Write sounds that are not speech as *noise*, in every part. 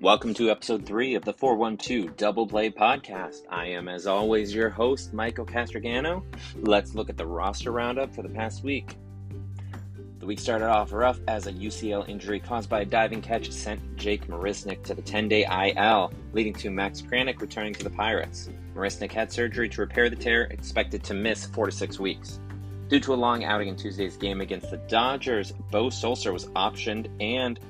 Welcome to episode three of the 412 Double Play Podcast. I am, as always, your host, Michael Castrogano. Let's look at the roster roundup for the past week. The week started off rough as a UCL injury caused by a diving catch sent Jake Marisnick to the 10 day IL, leading to Max Kranick returning to the Pirates. Marisnick had surgery to repair the tear, expected to miss four to six weeks. Due to a long outing in Tuesday's game against the Dodgers, Beau Sulser was optioned and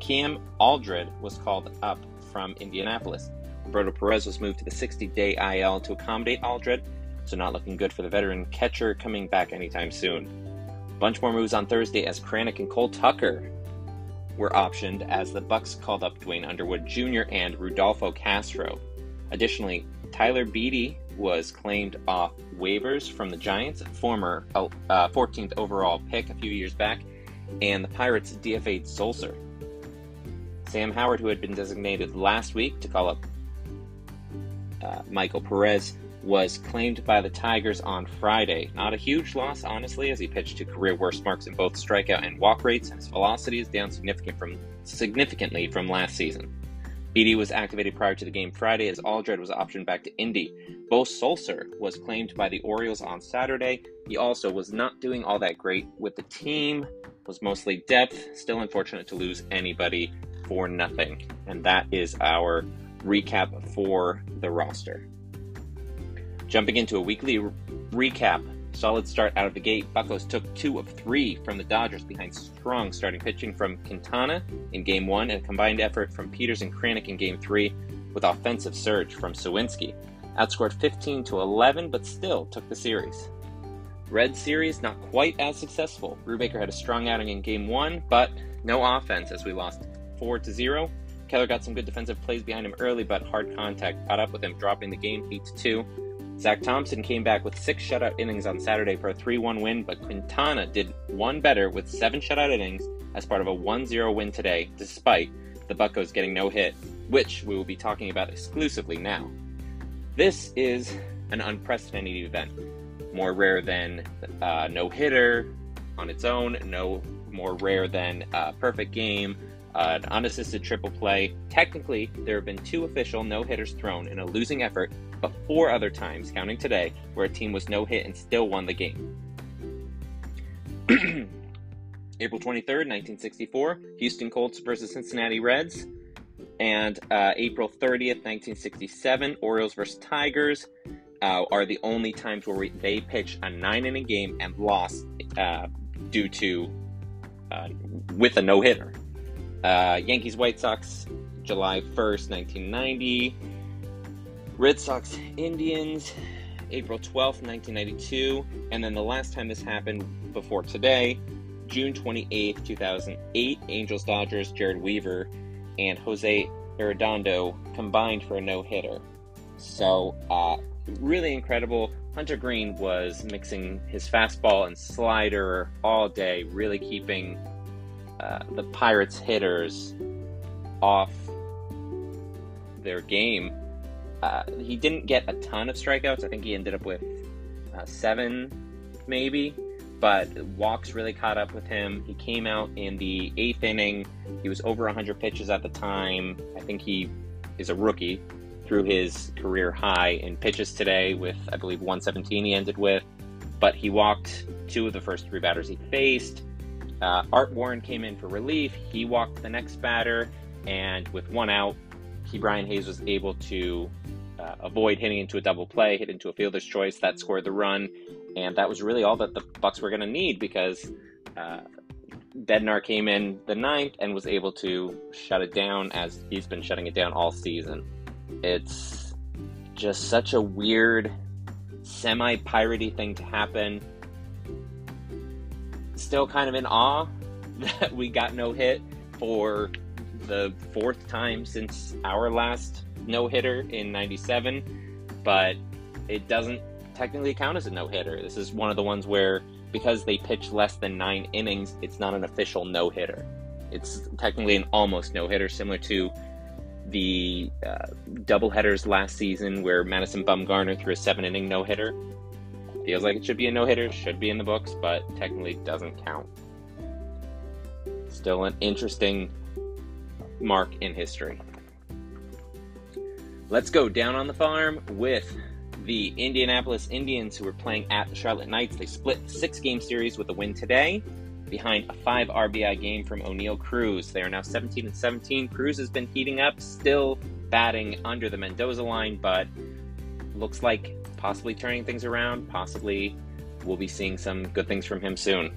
Cam Alldred was called up from Indianapolis. Roberto Perez was moved to the 60 day IL to accommodate Alldred, so not looking good for the veteran catcher coming back anytime soon. A Bunch more moves on Thursday as Kranick and Cole Tucker were optioned as the Bucks called up Duane Underwood Jr. and Rodolfo Castro. Additionally, Tyler Beede was claimed off waivers from the Giants, former uh, 14th overall pick a few years back, and the Pirates DFA'd Sulser. Sam Howard, who had been designated last week to call up uh, Michael Perez, was claimed by the Tigers on Friday. Not a huge loss, honestly, as he pitched to career worst marks in both strikeout and walk rates, and his velocity is down significant from, significantly from last season. Beede was activated prior to the game Friday as Alldred was optioned back to Indy. Beau Sulser was claimed by the Orioles on Saturday. He also was not doing all that great with the team, was mostly depth. Still unfortunate to lose anybody for nothing. And that is our recap for the roster. Jumping into a weekly recap. Solid start out of the gate. Buckos took two of three from the Dodgers behind strong starting pitching from Quintana in game one and a combined effort from Peters and Kranick in game three with offensive surge from Suwinski. Outscored 15 to 11, but still took the series. Red Series not quite as successful. Brubaker had a strong outing in game one, but no offense as we lost 4 to 0. Keller got some good defensive plays behind him early, but hard contact caught up with him, dropping the game 8 to 2. Zach Thompson came back with six shutout innings on Saturday for a 3 1 win, but Quintana did one better with seven shutout innings as part of a 1 0 win today, despite the Buckos getting no hit, which we will be talking about exclusively now. This is an unprecedented event, more rare than uh, no hitter on its own, no more rare than a perfect game, uh, an unassisted triple play. Technically, there have been two official no hitters thrown in a losing effort but four other times, counting today, where a team was no hit and still won the game. *clears throat* April 23rd, 1964, Houston Colts versus Cincinnati Reds. And uh, April 30th, 1967, Orioles versus Tigers uh, are the only times where we, they pitched a nine inning game and lost uh, due to uh, with a no hitter. Uh, Yankees White Sox, July 1st, 1990. Red Sox Indians, April 12th, 1992. And then the last time this happened before today, June 28th, 2008, Angels Dodgers, Jered Weaver, and Jose Arredondo combined for a no hitter. So, uh, really incredible. Hunter Greene was mixing his fastball and slider all day, really keeping uh, the Pirates hitters off their game uh, he didn't get a ton of strikeouts. I think he ended up with uh, seven, maybe. But walks really caught up with him. He came out in the eighth inning. He was over 100 pitches at the time. I think he is a rookie through his career high in pitches today with, I believe, 117 he ended with. But he walked two of the first three batters he faced. Uh, Art Warren came in for relief. He walked the next batter, and with one out, Ke'Bryan Hayes was able to uh, avoid hitting into a double play, hit into a fielder's choice that scored the run, and that was really all that the Bucks were going to need because uh, Bednar came in the ninth and was able to shut it down as he's been shutting it down all season. It's just such a weird, semi-piratey thing to happen. Still kind of in awe *laughs* that we got no hit for the fourth time since our last no hitter in 97, but it doesn't technically count as a no hitter. This is one of the ones where, because they pitch less than nine innings, it's not an official no hitter. It's technically an almost no hitter, similar to the uh, double headers last season where Madison Bumgarner threw a seven inning no hitter. Feels like it should be a no hitter, should be in the books, but technically doesn't count. Still an interesting mark in history. Let's go down on the farm with the Indianapolis Indians, who were playing at the Charlotte Knights. They split six game series with a win today behind a five RBI game from Oneil Cruz. They are now 17 and 17. Cruz has been heating up, still batting under the Mendoza line, but looks like possibly turning things around. Possibly we'll be seeing some good things from him soon.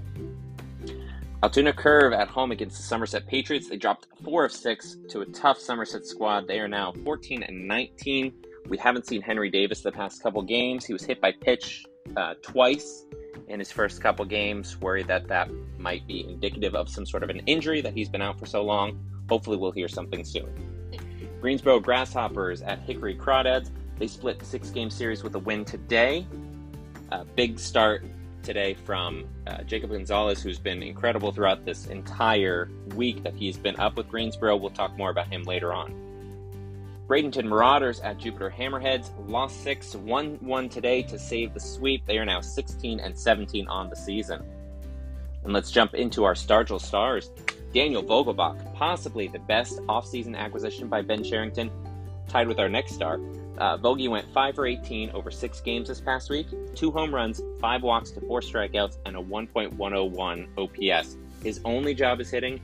Altoona Curve at home against the Somerset Patriots. They dropped four of six to a tough Somerset squad. They are now 14 and 19. We haven't seen Henry Davis the past couple games. He was hit by pitch uh, twice in his first couple games. Worried that that might be indicative of some sort of an injury that he's been out for so long. Hopefully, we'll hear something soon. Greensboro Grasshoppers at Hickory Crawdads. They split the six game series with a win today. Big start today from uh, Jacob Gonzalez, who's been incredible throughout this entire week that he's been up with Greensboro. We'll talk more about him later on. Bradenton Marauders at Jupiter Hammerheads lost 6 1 1 today to save the sweep. They are now 16 and 17 on the season. And let's jump into our Stargell Stars. Daniel Vogelbach, possibly the best offseason acquisition by Ben Cherington, tied with our next star. Uh, Vogie went 5 for 18 over six games this past week, two home runs, five walks to four strikeouts, and a 1.101 OPS. His only job is hitting,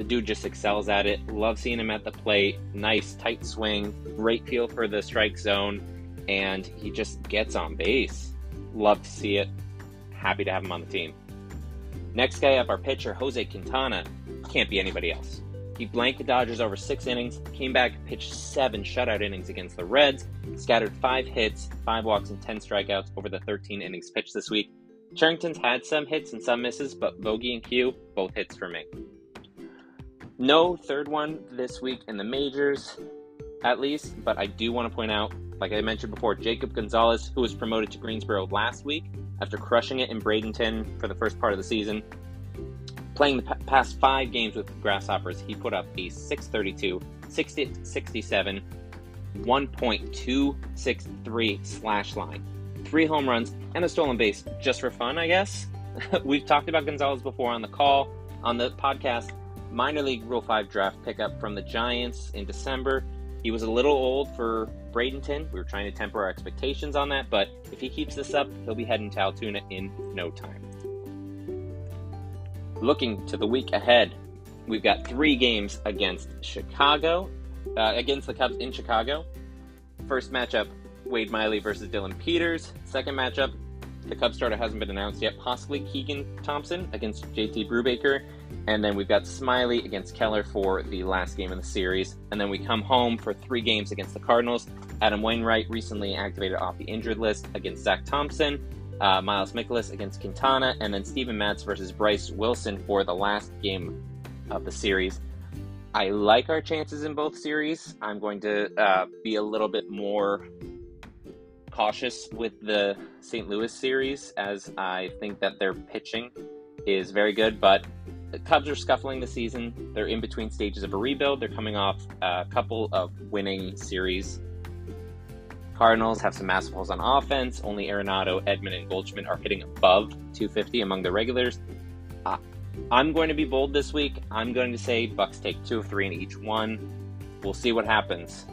the dude just excels at it. Love seeing him at the plate. Nice, tight swing. Great feel for the strike zone. And he just gets on base. Love to see it. Happy to have him on the team. Next guy up, our pitcher, Jose Quintana. Can't be anybody else. He blanked the Dodgers over six innings, came back, pitched seven shutout innings against the Reds, scattered five hits, five walks, and 10 strikeouts over the 13 innings pitched this week. Cherington's had some hits and some misses, but Vogie and Q, both hits for me. No third one this week in the majors, at least, but I do want to point out, like I mentioned before, Jacob Gonzalez, who was promoted to Greensboro last week after crushing it in Bradenton for the first part of the season. Playing the past five games with Grasshoppers, he put up a 632, 60, 67, 1.263 slash line, three home runs, and a stolen base just for fun, I guess. *laughs* We've talked about Gonzalez before on the call, on the podcast minor league Rule 5 draft pickup from the Giants in December. He was a little old for Bradenton. We were trying to temper our expectations on that, but if he keeps this up, he'll be heading to Altoona in no time. Looking to the week ahead, we've got three games against Chicago, uh, against the Cubs in Chicago. First matchup, Wade Miley versus Dillon Peters. Second matchup, the Cubs starter hasn't been announced yet, possibly Keegan Thompson against JT Brubaker. And then we've got Smyly against Keller for the last game of the series. And then we come home for three games against the Cardinals. Adam Wainwright recently activated off the injured list against Zach Thompson. Uh, Miles Mikolas against Quintana. And then Steven Matz versus Bryce Wilson for the last game of the series. I like our chances in both series. I'm going to uh, be a little bit more cautious with the St. Louis series as I think that their pitching is very good, but the Cubs are scuffling the season. They're in between stages of a rebuild. They're coming off a couple of winning series. Cardinals have some massive holes on offense. Only Arenado, Edman, and Goldschmidt are hitting above 250 among the regulars. Uh, I'm going to be bold this week. I'm going to say Bucks take two of three in each one. We'll see what happens.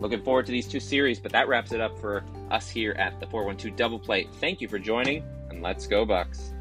Looking forward to these two series, but that wraps it up for us here at the 412 Double Play. Thank you for joining, and let's go, Bucks.